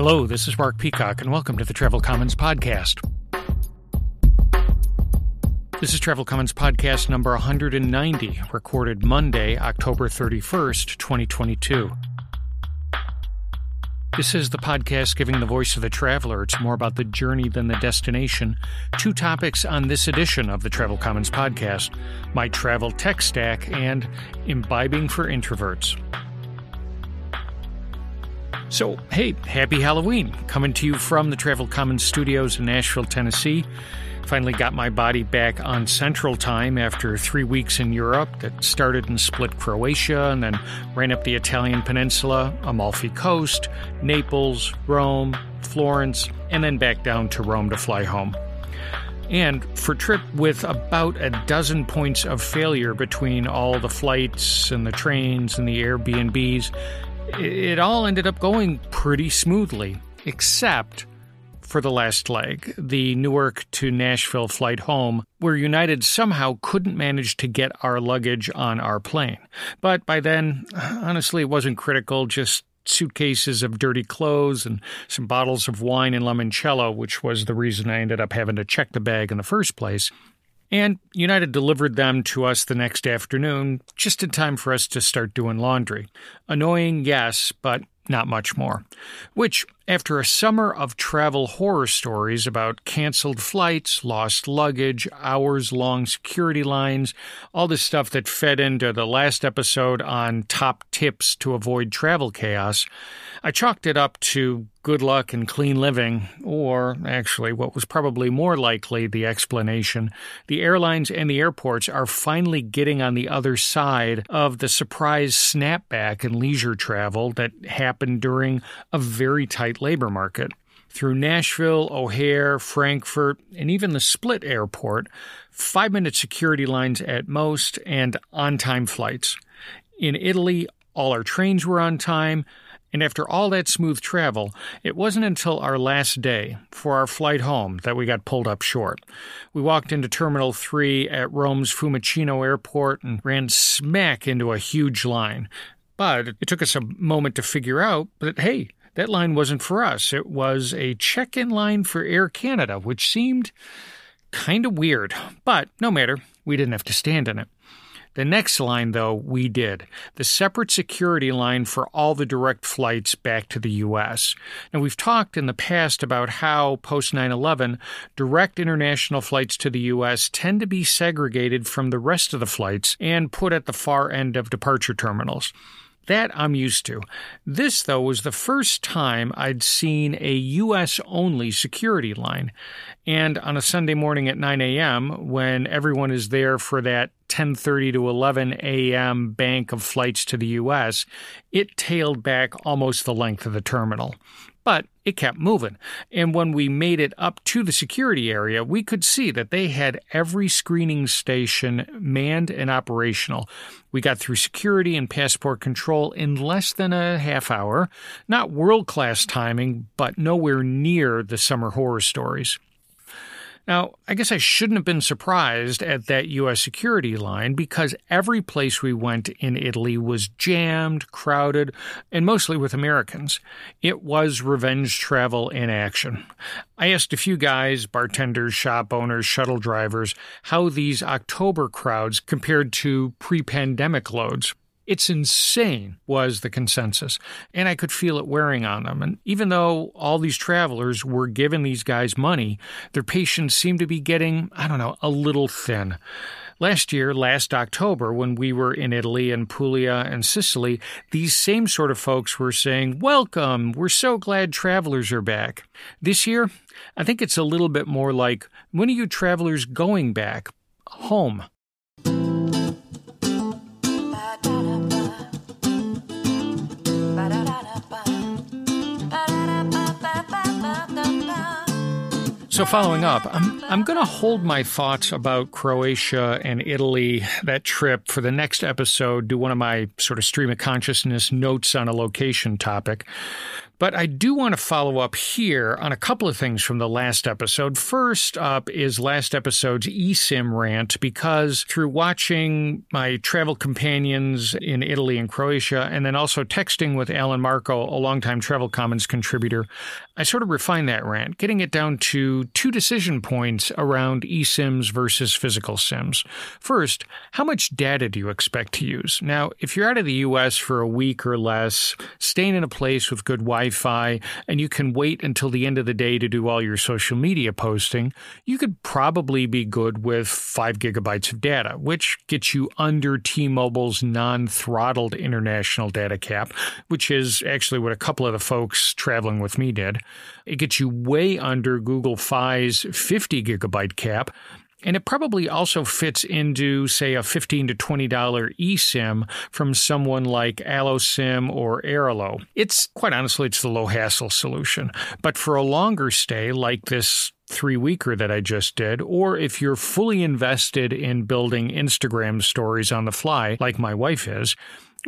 Hello, this is Mark Peacock, and welcome to the Travel Commons Podcast. This is Travel Commons Podcast number 190, recorded Monday, October 31st, 2022. This is the podcast giving the voice of the traveler. It's more about the journey than the destination. Two topics on this edition of the Travel Commons podcast my travel tech stack and imbibing for introverts. So, hey, happy Halloween! Coming to you from the Travel Commons studios in Nashville, Tennessee. Finally got my body back on Central Time after three weeks in Europe that started in Split, Croatia, and then ran up the Italian peninsula, Amalfi Coast, Naples, Rome, Florence, and then back down to Rome to fly home. And for trip with about a dozen points of failure between all the flights and the trains and the Airbnbs, it all ended up going pretty smoothly, except for the last leg, the Newark to Nashville flight home, where United somehow couldn't manage to get our luggage on our plane. But by then, honestly, it wasn't critical, just suitcases of dirty clothes and some bottles of wine and limoncello, which was the reason I ended up having to check the bag in the first place. And United delivered them to us the next afternoon, just in time for us to start doing laundry. Annoying, yes, but not much more. Which, after a summer of travel horror stories about canceled flights, lost luggage, hours long security lines, all this stuff that fed into the last episode on top tips to avoid travel chaos, I chalked it up to good luck and clean living, or actually, what was probably more likely the explanation the airlines and the airports are finally getting on the other side of the surprise snapback in leisure travel that happened during a very tight labor market. Through Nashville, O'Hare, Frankfurt, and even the Split airport, five minute security lines at most, and on time flights. In Italy, all our trains were on time. And after all that smooth travel, it wasn't until our last day, for our flight home, that we got pulled up short. We walked into Terminal 3 at Rome's Fiumicino Airport and ran smack into a huge line. But it took us a moment to figure out that, hey, that line wasn't for us. It was a check in line for Air Canada, which seemed kind of weird. But no matter, we didn't have to stand in it. The next line, though, we did the separate security line for all the direct flights back to the U.S. Now, we've talked in the past about how post 9 11, direct international flights to the U.S. tend to be segregated from the rest of the flights and put at the far end of departure terminals. That I'm used to. This, though, was the first time I'd seen a U.S. only security line. And on a Sunday morning at 9 a.m., when everyone is there for that 10:30 to 11 a.m. bank of flights to the U.S., it tailed back almost the length of the terminal. But it kept moving. And when we made it up to the security area, we could see that they had every screening station manned and operational. We got through security and passport control in less than a half hour. Not world class timing, but nowhere near the summer horror stories. Now, I guess I shouldn't have been surprised at that U.S. security line because every place we went in Italy was jammed, crowded, and mostly with Americans. It was revenge travel in action. I asked a few guys, bartenders, shop owners, shuttle drivers, how these October crowds compared to pre pandemic loads. It's insane, was the consensus. And I could feel it wearing on them. And even though all these travelers were giving these guys money, their patience seemed to be getting, I don't know, a little thin. Last year, last October, when we were in Italy and Puglia and Sicily, these same sort of folks were saying, Welcome, we're so glad travelers are back. This year, I think it's a little bit more like, When are you travelers going back? Home. So, following up, I'm, I'm going to hold my thoughts about Croatia and Italy, that trip, for the next episode, do one of my sort of stream of consciousness notes on a location topic. But I do want to follow up here on a couple of things from the last episode. First up is last episode's eSIM rant because through watching my travel companions in Italy and Croatia, and then also texting with Alan Marco, a longtime Travel Commons contributor, I sort of refined that rant, getting it down to two decision points around eSIMs versus physical SIMs. First, how much data do you expect to use? Now, if you're out of the US for a week or less, staying in a place with good Wi Fi, and you can wait until the end of the day to do all your social media posting, you could probably be good with 5 gigabytes of data, which gets you under T Mobile's non throttled international data cap, which is actually what a couple of the folks traveling with me did. It gets you way under Google Fi's 50 gigabyte cap. And it probably also fits into, say, a 15 to $20 eSIM from someone like AlloSIM or Airalo. It's quite honestly, it's the low hassle solution. But for a longer stay, like this three weeker that I just did, or if you're fully invested in building Instagram stories on the fly, like my wife is,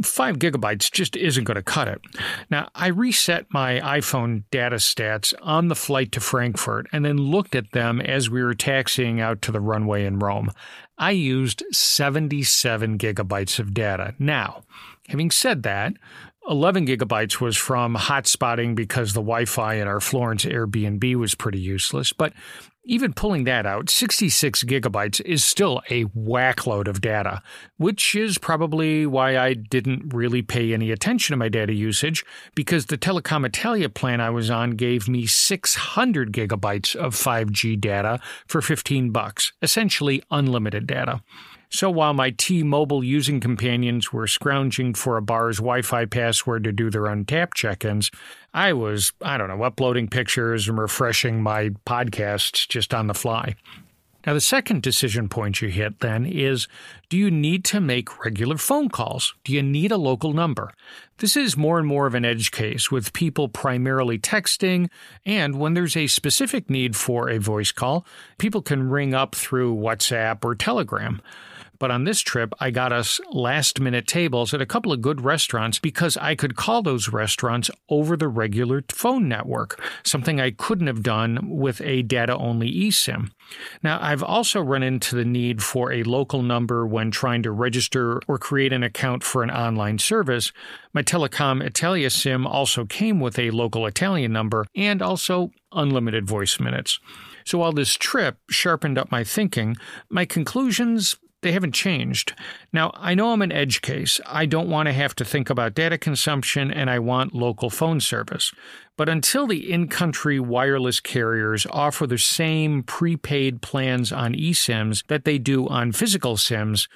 five gigabytes just isn't going to cut it. Now, I reset my iPhone data stats on the flight to Frankfurt and then looked at them as we were taxiing out to the runway in Rome. I used 77 gigabytes of data. Now, having said that, 11 gigabytes was from hotspotting because the Wi Fi in our Florence Airbnb was pretty useless. But even pulling that out, 66 gigabytes is still a whackload of data, which is probably why I didn't really pay any attention to my data usage because the Telecom Italia plan I was on gave me 600 gigabytes of 5G data for 15 bucks, essentially unlimited data. So while my T Mobile using companions were scrounging for a bar's Wi Fi password to do their Untappd check ins, I was, I don't know, uploading pictures and refreshing my podcasts just on the fly. Now, the second decision point you hit then is do you need to make regular phone calls? Do you need a local number? This is more and more of an edge case with people primarily texting, and when there's a specific need for a voice call, people can ring up through WhatsApp or Telegram. But on this trip, I got us last minute tables at a couple of good restaurants because I could call those restaurants over the regular phone network, something I couldn't have done with a data only eSIM. Now, I've also run into the need for a local number when trying to register or create an account for an online service. My Telecom Italia SIM also came with a local Italian number and also unlimited voice minutes. So while this trip sharpened up my thinking, my conclusions they haven't changed. Now, I know I'm an edge case. I don't want to have to think about data consumption and I want local phone service. But until the in country wireless carriers offer the same prepaid plans on eSIMs that they do on physical SIMs,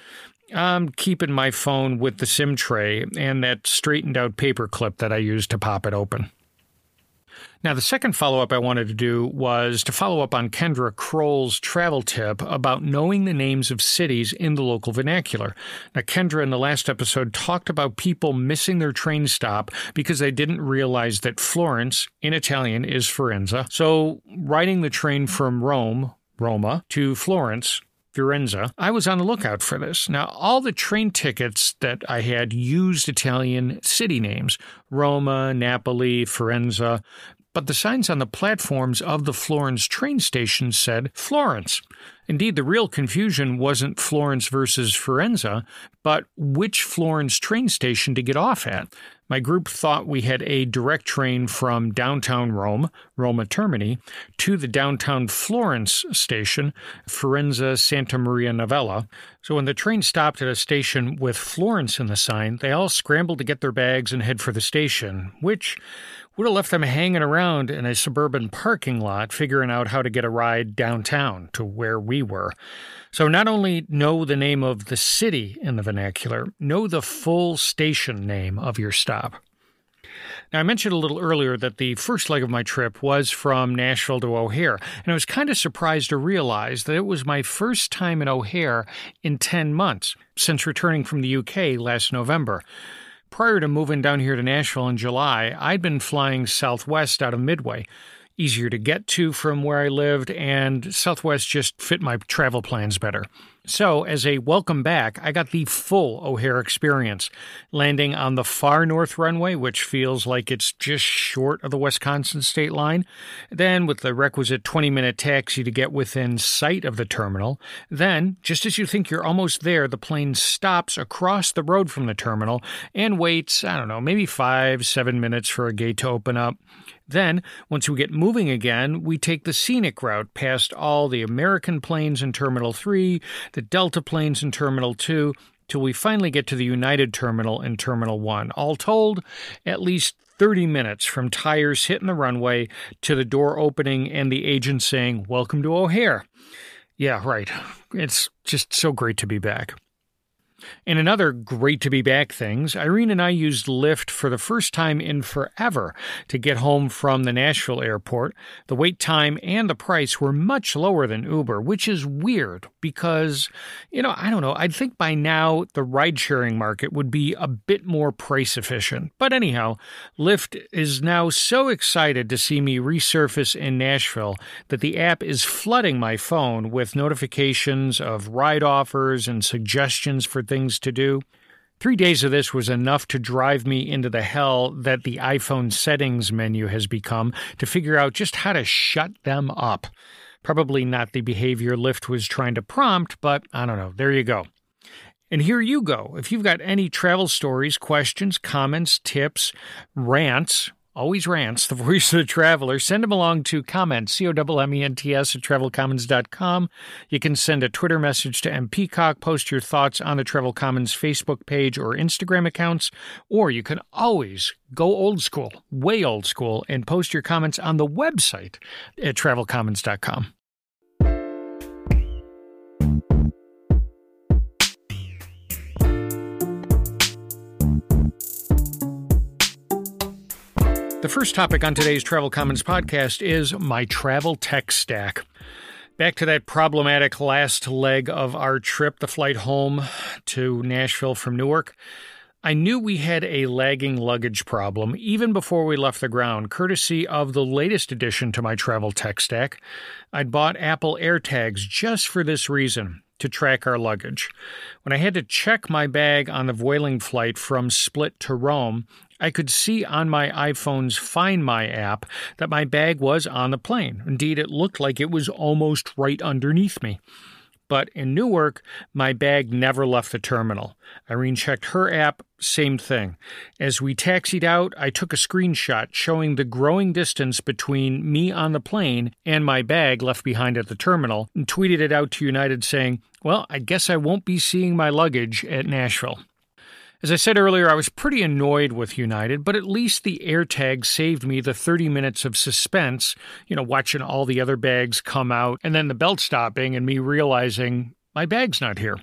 I'm keeping my phone with the SIM tray and that straightened out paper clip that I use to pop it open. Now, the second follow up I wanted to do was to follow up on Kendra Kroll's travel tip about knowing the names of cities in the local vernacular. Now, Kendra in the last episode talked about people missing their train stop because they didn't realize that Florence in Italian is Firenze. So, riding the train from Rome, Roma, to Florence Firenze, I was on the lookout for this. Now, all the train tickets that I had used Italian city names Roma, Napoli, Firenze, but the signs on the platforms of the Florence train station said Florence. Indeed, the real confusion wasn't Florence versus Firenze, but which Florence train station to get off at. My group thought we had a direct train from downtown Rome, Roma Termini, to the downtown Florence station, Firenze Santa Maria Novella. So when the train stopped at a station with Florence in the sign, they all scrambled to get their bags and head for the station, which would have left them hanging around in a suburban parking lot figuring out how to get a ride downtown to where we were. So not only know the name of the city in the vernacular, know the full station name of your stop. Now, I mentioned a little earlier that the first leg of my trip was from Nashville to O'Hare, and I was kind of surprised to realize that it was my first time in O'Hare in 10 months since returning from the UK last November. Prior to moving down here to Nashville in July, I'd been flying Southwest out of Midway. Easier to get to from where I lived, and Southwest just fit my travel plans better. So, as a welcome back, I got the full O'Hare experience, landing on the far north runway, which feels like it's just short of the Wisconsin state line, then with the requisite 20 minute taxi to get within sight of the terminal. Then, just as you think you're almost there, the plane stops across the road from the terminal and waits, I don't know, maybe five, seven minutes for a gate to open up. Then, once we get moving again, we take the scenic route past all the American planes in Terminal 3, the Delta planes in Terminal 2, till we finally get to the United Terminal in Terminal 1. All told, at least 30 minutes from tires hitting the runway to the door opening and the agent saying, Welcome to O'Hare. Yeah, right. It's just so great to be back. And another great to be back things, Irene and I used Lyft for the first time in forever to get home from the Nashville airport. The wait time and the price were much lower than Uber, which is weird because, you know, I don't know, I'd think by now the ride sharing market would be a bit more price efficient. But anyhow, Lyft is now so excited to see me resurface in Nashville that the app is flooding my phone with notifications of ride offers and suggestions for things to do. Three days of this was enough to drive me into the hell that the iPhone settings menu has become to figure out just how to shut them up. Probably not the behavior Lyft was trying to prompt, but I don't know. There you go. And here you go. If you've got any travel stories, questions, comments, tips, rants, always rants, the voice of the traveler, send them along to comments, C-O-M-M-E-N-T-S at travelcommons.com. You can send a Twitter message to M. Peacock, post your thoughts on the Travel Commons Facebook page or Instagram accounts, or you can always go old school, way old school, and post your comments on the website at travelcommons.com. The first topic on today's Travel Commons podcast is my travel tech stack. Back to that problematic last leg of our trip, the flight home to Nashville from Newark. I knew we had a lagging luggage problem even before we left the ground, courtesy of the latest addition to my travel tech stack. I'd bought Apple AirTags just for this reason to track our luggage. When I had to check my bag on the Vueling flight from Split to Rome, I could see on my iPhone's Find My app that my bag was on the plane. Indeed, it looked like it was almost right underneath me. But in Newark, my bag never left the terminal. Irene checked her app, same thing. As we taxied out, I took a screenshot showing the growing distance between me on the plane and my bag left behind at the terminal and tweeted it out to United saying, Well, I guess I won't be seeing my luggage at Nashville. As I said earlier, I was pretty annoyed with United, but at least the AirTag saved me the 30 minutes of suspense, you know, watching all the other bags come out and then the belt stopping and me realizing my bag's not here.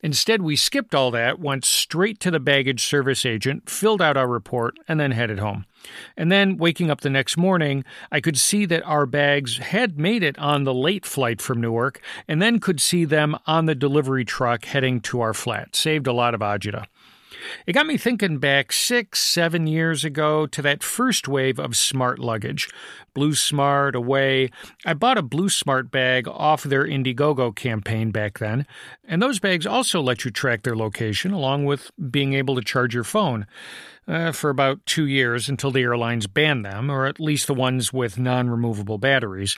Instead, we skipped all that, went straight to the baggage service agent, filled out our report, and then headed home. And then, waking up the next morning, I could see that our bags had made it on the late flight from Newark, and then could see them on the delivery truck heading to our flat. Saved a lot of agita. It got me thinking back six, seven years ago to that first wave of smart luggage. Bluesmart, Away. I bought a Bluesmart bag off their Indiegogo campaign back then, and those bags also let you track their location along with being able to charge your phone. Uh, for about two years until the airlines banned them, or at least the ones with non removable batteries.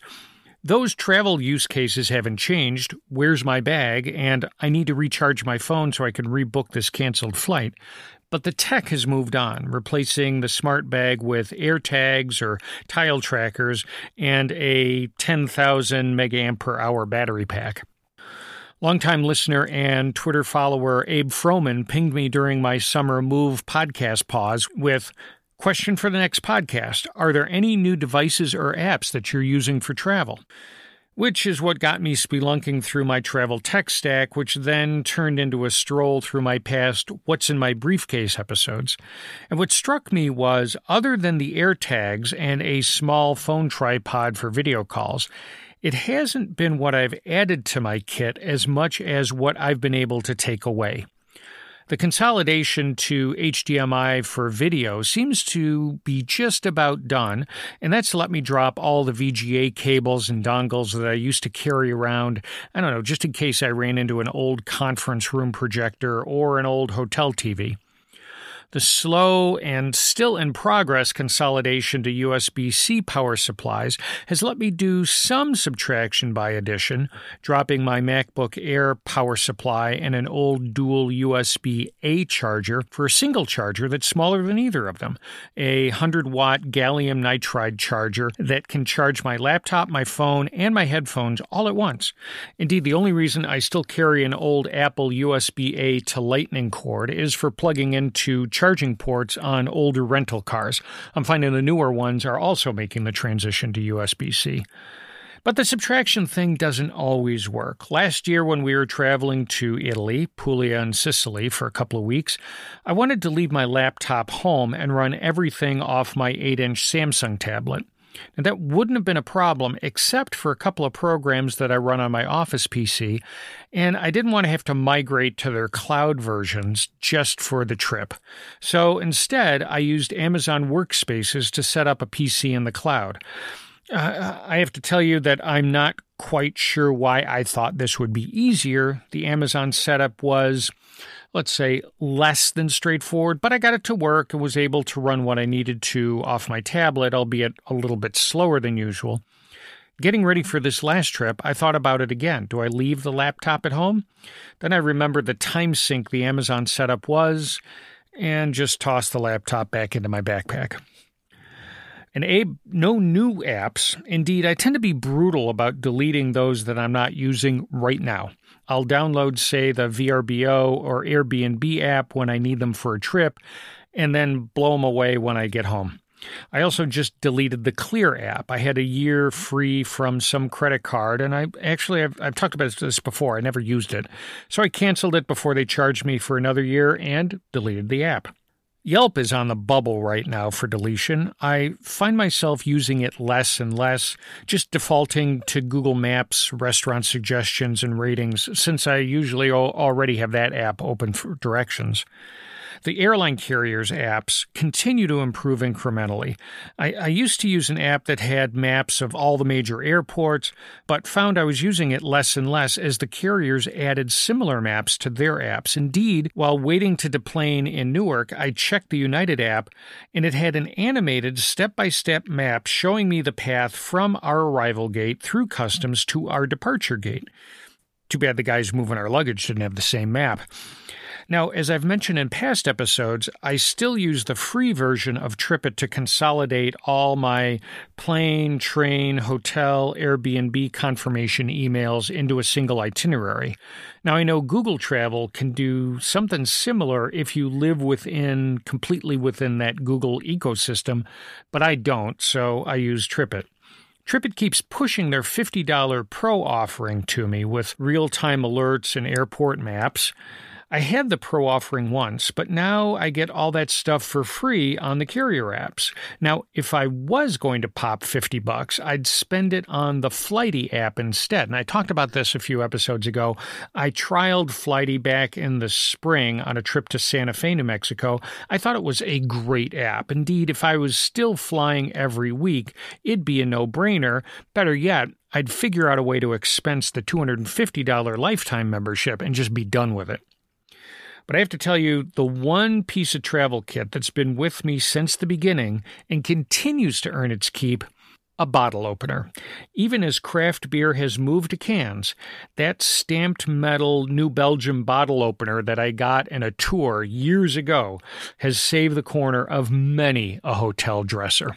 Those travel use cases haven't changed. Where's my bag? And I need to recharge my phone so I can rebook this canceled flight. But the tech has moved on, replacing the smart bag with AirTags or tile trackers and a 10,000 megaampere per hour battery pack. Longtime listener and Twitter follower Abe Froman pinged me during my summer move podcast pause with Question for the next podcast Are there any new devices or apps that you're using for travel? Which is what got me spelunking through my travel tech stack, which then turned into a stroll through my past What's in My Briefcase episodes. And what struck me was, other than the AirTags and a small phone tripod for video calls, it hasn't been what I've added to my kit as much as what I've been able to take away. The consolidation to HDMI for video seems to be just about done, and that's let me drop all the VGA cables and dongles that I used to carry around, I don't know, just in case I ran into an old conference room projector or an old hotel TV. The slow and still in progress consolidation to USB C power supplies has let me do some subtraction by addition, dropping my MacBook Air power supply and an old dual USB A charger for a single charger that's smaller than either of them, a 100 watt gallium nitride charger that can charge my laptop, my phone, and my headphones all at once. Indeed, the only reason I still carry an old Apple USB A to Lightning cord is for plugging into charging ports on older rental cars. I'm finding the newer ones are also making the transition to USB C. But the subtraction thing doesn't always work. Last year, when we were traveling to Italy, Puglia, and Sicily for a couple of weeks, I wanted to leave my laptop home and run everything off my 8 inch Samsung tablet. And that wouldn't have been a problem except for a couple of programs that I run on my Office PC, and I didn't want to have to migrate to their cloud versions just for the trip. So instead, I used Amazon Workspaces to set up a PC in the cloud. Uh, I have to tell you that I'm not quite sure why I thought this would be easier. The Amazon setup was let's say, less than straightforward, but I got it to work and was able to run what I needed to off my tablet, albeit a little bit slower than usual. Getting ready for this last trip, I thought about it again. Do I leave the laptop at home? Then I remembered the time sink the Amazon setup was and just tossed the laptop back into my backpack. And Abe, no new apps. Indeed, I tend to be brutal about deleting those that I'm not using right now. I'll download, say, the VRBO or Airbnb app when I need them for a trip, and then blow them away when I get home. I also just deleted the Clear app. I had a year free from some credit card, and I actually I've, I've, talked about this before. I never used it, so I canceled it before they charged me for another year and deleted the app. Yelp is on the bubble right now for deletion. I find myself using it less and less, just defaulting to Google Maps, restaurant suggestions, and ratings, since I usually already have that app open for directions. The airline carriers' apps continue to improve incrementally. I, I, used to use an app that had maps of all the major airports, but found I was using it less and less as the carriers added similar maps to their apps. Indeed, while waiting to deplane in Newark, I checked the United app, and it had an animated step by step map showing me the path from our arrival gate through customs to our departure gate. Too bad the guys moving our luggage didn't have the same map. Now, as I've mentioned in past episodes, I still use the free version of TripIt to consolidate all my plane, train, hotel, Airbnb confirmation emails into a single itinerary. Now, I know Google Travel can do something similar if you live within, completely within that Google ecosystem, but I don't, so I use TripIt. TripIt keeps pushing their $50 Pro offering to me with real time alerts and airport maps. I had the Pro offering once, but now I get all that stuff for free on the carrier apps. Now, if I was going to pop 50 bucks, I'd spend it on the Flighty app instead. And I talked about this a few episodes ago. I trialed Flighty back in the spring on a trip to Santa Fe, New Mexico. I thought it was a great app. Indeed, if I was still flying every week, it'd be a no brainer. Better yet, I'd figure out a way to expense the $250 lifetime membership and just be done with it. But I have to tell you, the one piece of travel kit that's been with me since the beginning and continues to earn its keep a bottle opener. Even as craft beer has moved to cans, that stamped metal New Belgium bottle opener that I got in a tour years ago has saved the corner of many a hotel dresser.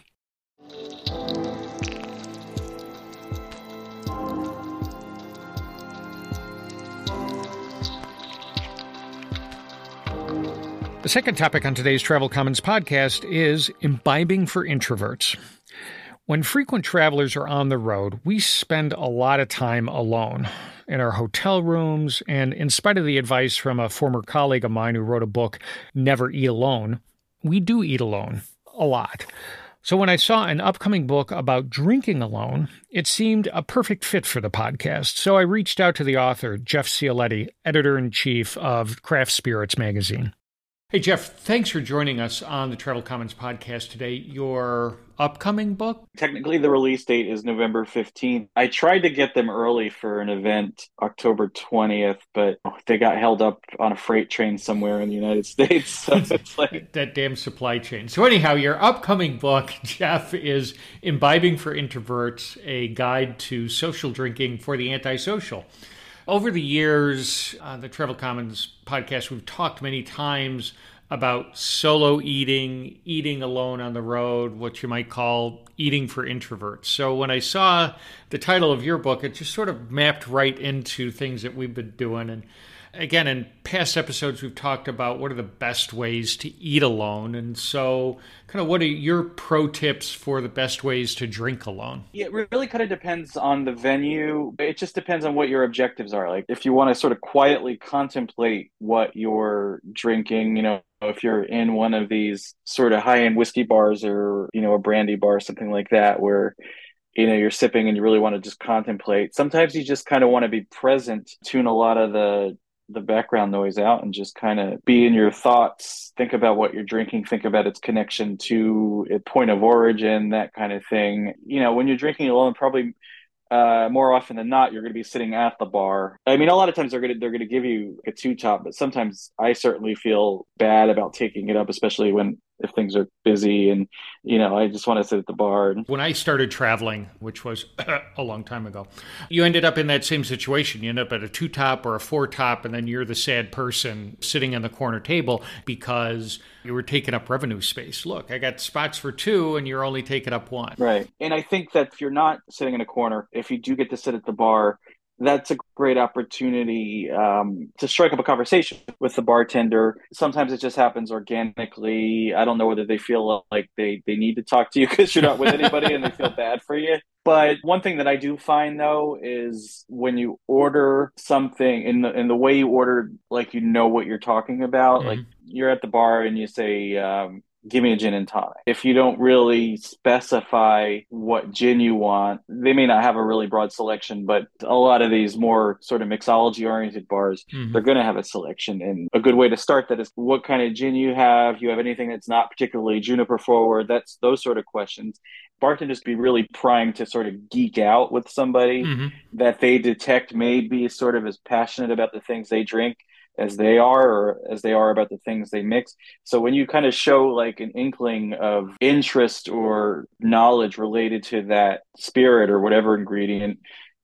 The second topic on today's Travel Commons podcast is imbibing for introverts. When frequent travelers are on the road, we spend a lot of time alone in our hotel rooms, and in spite of the advice from a former colleague of mine who wrote a book, Never Eat Alone, we do eat alone a lot. So when I saw an upcoming book about drinking alone, it seemed a perfect fit for the podcast. So I reached out to the author, Jeff Cioletti, editor in chief of Craft Spirits magazine. Hey, Jeff, thanks for joining us on the Travel Commons podcast today. Your upcoming book? Technically, the release date is November 15th. I tried to get them early for an event October 20th, but they got held up on a freight train somewhere in the United States. So it's like that damn supply chain. So, anyhow, your upcoming book, Jeff, is Imbibing for Introverts A Guide to Social Drinking for the Antisocial. Over the years, on the Travel Commons podcast, we've talked many times about solo eating, eating alone on the road, what you might call eating for introverts. So when I saw the title of your book, it just sort of mapped right into things that we've been doing. And again, in past episodes, we've talked about what are the best ways to eat alone. And so, kind of, what are your pro tips for the best ways to drink alone? Yeah, it really kind of depends on the venue. It just depends on what your objectives are. Like, if you want to sort of quietly contemplate what you're drinking, you know, if you're in one of these sort of high end whiskey bars or, you know, a brandy bar, something like that, where you know you're sipping and you really want to just contemplate sometimes you just kind of want to be present tune a lot of the the background noise out and just kind of be in your thoughts think about what you're drinking think about its connection to a point of origin that kind of thing you know when you're drinking alone probably uh, more often than not, you're going to be sitting at the bar. I mean, a lot of times they're going to they're going to give you a two top, but sometimes I certainly feel bad about taking it up, especially when if things are busy and you know i just want to sit at the bar when i started traveling which was a long time ago you ended up in that same situation. You end up at a two top or a four top and then you're the sad person sitting on the corner table because you were taking up revenue space. Look i got spots for two and you're only taking up one. Right. And i think that if you're not sitting in a corner if you do get to sit at the bar that's a great opportunity um, to strike up a conversation with the bartender. Sometimes it just happens organically. I don't know whether they feel like they, they need to talk to you because you're not with anybody and they feel bad for you. But one thing that I do find though is when you order something in the in the way you order, like you know what you're talking about. Mm-hmm. Like you're at the bar and you say, um, give me a gin and tonic. If you don't really specify what gin you want, they may not have a really broad selection, but a lot of these more sort of mixology oriented bars, mm-hmm. they're going to have a selection. And a good way to start that is what kind of gin you have. You have anything that's not particularly juniper forward? That's those sort of questions. Bartenders be really primed to sort of geek out with somebody mm-hmm. that they detect may be sort of as passionate about the things they drink as they are or as they are about the things they mix. So when you kind of show like an inkling of interest or knowledge related to that spirit or whatever ingredient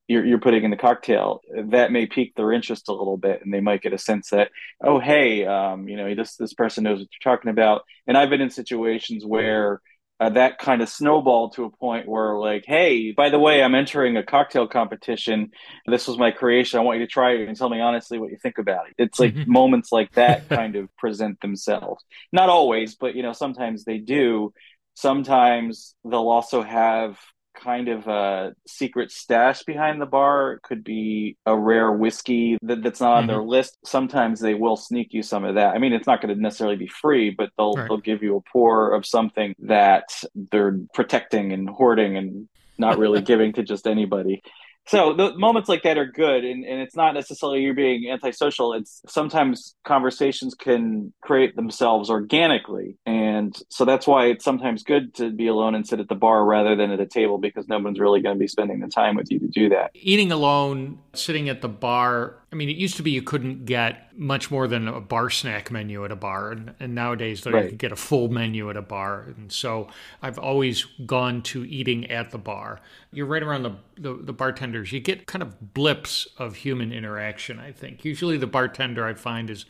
you're, you're putting in the cocktail, that may pique their interest a little bit, and they might get a sense that, oh, hey, um, you know, this this person knows what you're talking about. And I've been in situations where uh, that kind of snowballed to a point where like hey by the way i'm entering a cocktail competition. This was my creation. I want you to try it and tell me honestly what you think about it. It's like mm-hmm. moments like that kind of present themselves. Not always but you know sometimes they do. Sometimes they'll also have kind of a secret stash behind the bar. It could be a rare whiskey that, that's not on mm-hmm. their list. Sometimes they will sneak you some of that. I mean, it's not going to necessarily be free, but they'll right. they'll give you a pour of something that they're protecting and hoarding and not really giving to just anybody so the moments like that are good and, and it's not necessarily you're being antisocial. It's sometimes conversations can create themselves organically and so that's why it's sometimes good to be alone and sit at the bar rather than at a table because no one's really going to be spending the time with you to do that. Eating alone sitting at the bar I mean, it used to be you couldn't get much more than a bar snack menu at a bar, and, and nowadays right. you can get a full menu at a bar. And so I've always gone to eating at the bar. You're right around the, the, the bartenders. You get kind of blips of human interaction. I think usually the bartender I find is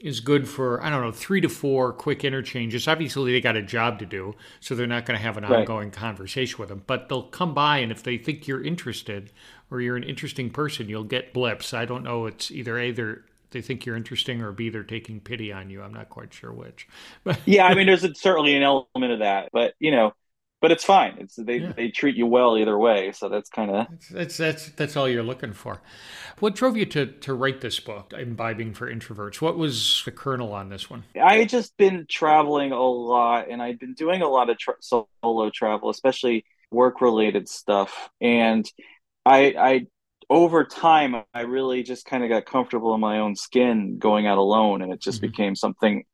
is good for I don't know three to four quick interchanges. Obviously, they got a job to do, so they're not going to have an right. ongoing conversation with them. But they'll come by, and if they think you're interested or you're an interesting person, you'll get blips. I don't know. It's either either they think you're interesting or b they're taking pity on you. I'm not quite sure which. But yeah, I mean, there's certainly an element of that, but you know, but it's fine. It's they yeah. they treat you well either way, so that's kind of that's that's that's all you're looking for. What drove you to to write this book, Imbibing for Introverts? What was the kernel on this one? I had just been traveling a lot, and I'd been doing a lot of tra- solo travel, especially work related stuff, and I I over time I really just kind of got comfortable in my own skin going out alone, and it just mm-hmm. became something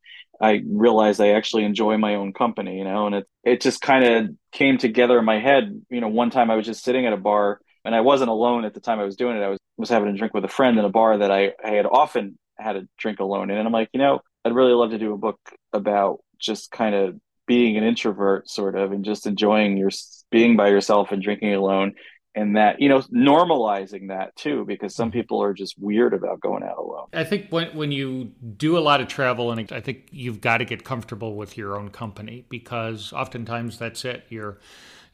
I realized I actually enjoy my own company, you know, and it it just kind of came together in my head. You know, one time I was just sitting at a bar and I wasn't alone at the time I was doing it. I was was having a drink with a friend in a bar that I, I had often had a drink alone in. And I'm like, you know, I'd really love to do a book about just kind of being an introvert sort of and just enjoying your being by yourself and drinking alone and that you know normalizing that too because some people are just weird about going out alone. I think when when you do a lot of travel and i think you've got to get comfortable with your own company because oftentimes that's it. You're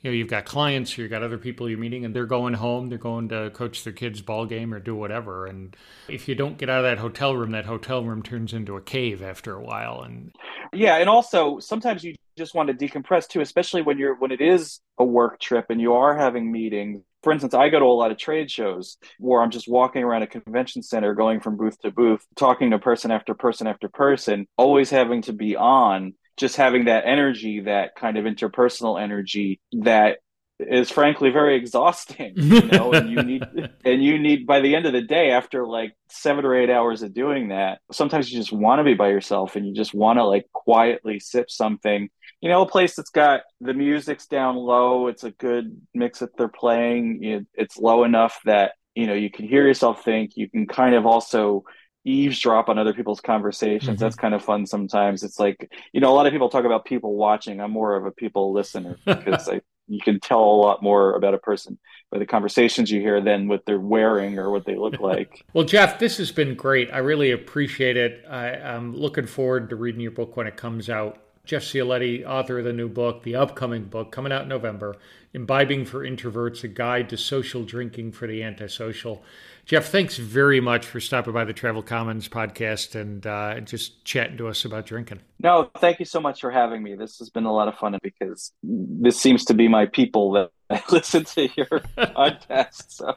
you know you've got clients you've got other people you're meeting and they're going home they're going to coach their kids ball game or do whatever. And if you don't get out of that hotel room that hotel room turns into a cave after a while. And yeah and also sometimes you just want to decompress too especially when you're when it is a work trip and you are having meetings. For instance, I go to a lot of trade shows where I'm just walking around a convention center, going from booth to booth, talking to person after person after person, always having to be on, just having that energy, that kind of interpersonal energy that is frankly very exhausting you know and you need and you need by the end of the day after like seven or eight hours of doing that sometimes you just want to be by yourself and you just want to like quietly sip something you know, a place that's got the music's down low. It's a good mix that they're playing. It's low enough that you know you can hear yourself think. You can kind of also eavesdrop on other people's conversations. Mm-hmm. That's kind of fun sometimes. It's like you know, a lot of people talk about people watching. I'm more of a people listener because I, you can tell a lot more about a person by the conversations you hear than what they're wearing or what they look like. well, Jeff, this has been great. I really appreciate it. I, I'm looking forward to reading your book when it comes out. Jeff Cioletti, author of the new book, the upcoming book coming out in November, Imbibing for Introverts, a guide to social drinking for the antisocial. Jeff, thanks very much for stopping by the Travel Commons podcast and uh, just chatting to us about drinking. No, thank you so much for having me. This has been a lot of fun because this seems to be my people that listen to your podcast. So.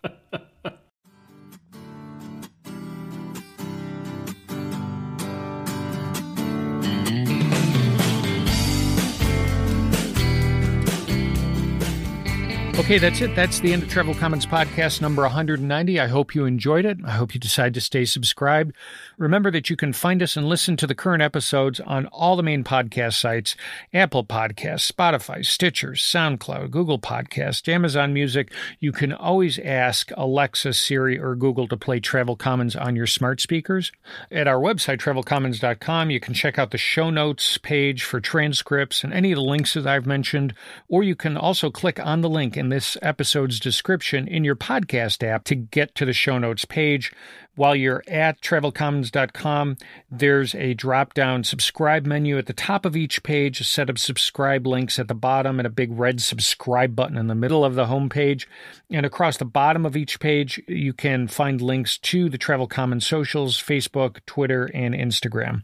Okay, that's it. That's the end of Travel Commons podcast number 190. I hope you enjoyed it. I hope you decide to stay subscribed. Remember that you can find us and listen to the current episodes on all the main podcast sites Apple Podcasts, Spotify, Stitcher, SoundCloud, Google Podcast, Amazon Music. You can always ask Alexa, Siri, or Google to play Travel Commons on your smart speakers. At our website, travelcommons.com, you can check out the show notes page for transcripts and any of the links that I've mentioned, or you can also click on the link in this episode's description in your podcast app to get to the show notes page. While you're at travelcommons.com, there's a drop down subscribe menu at the top of each page, a set of subscribe links at the bottom, and a big red subscribe button in the middle of the homepage. And across the bottom of each page, you can find links to the Travel Commons socials Facebook, Twitter, and Instagram.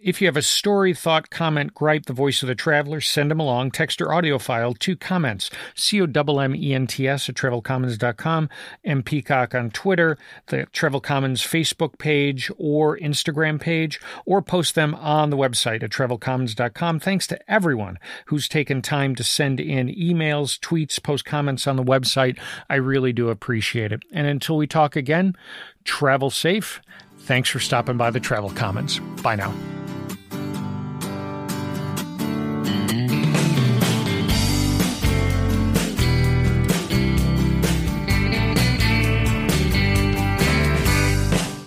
If you have a story, thought, comment, gripe, the voice of the traveler, send them along, text or audio file to comments, C O M M E N T S at travelcommons.com, and Peacock on Twitter, the Travel Commons Facebook page or Instagram page, or post them on the website at travelcommons.com. Thanks to everyone who's taken time to send in emails, tweets, post comments on the website. I really do appreciate it. And until we talk again, travel safe. Thanks for stopping by the Travel Commons. Bye now.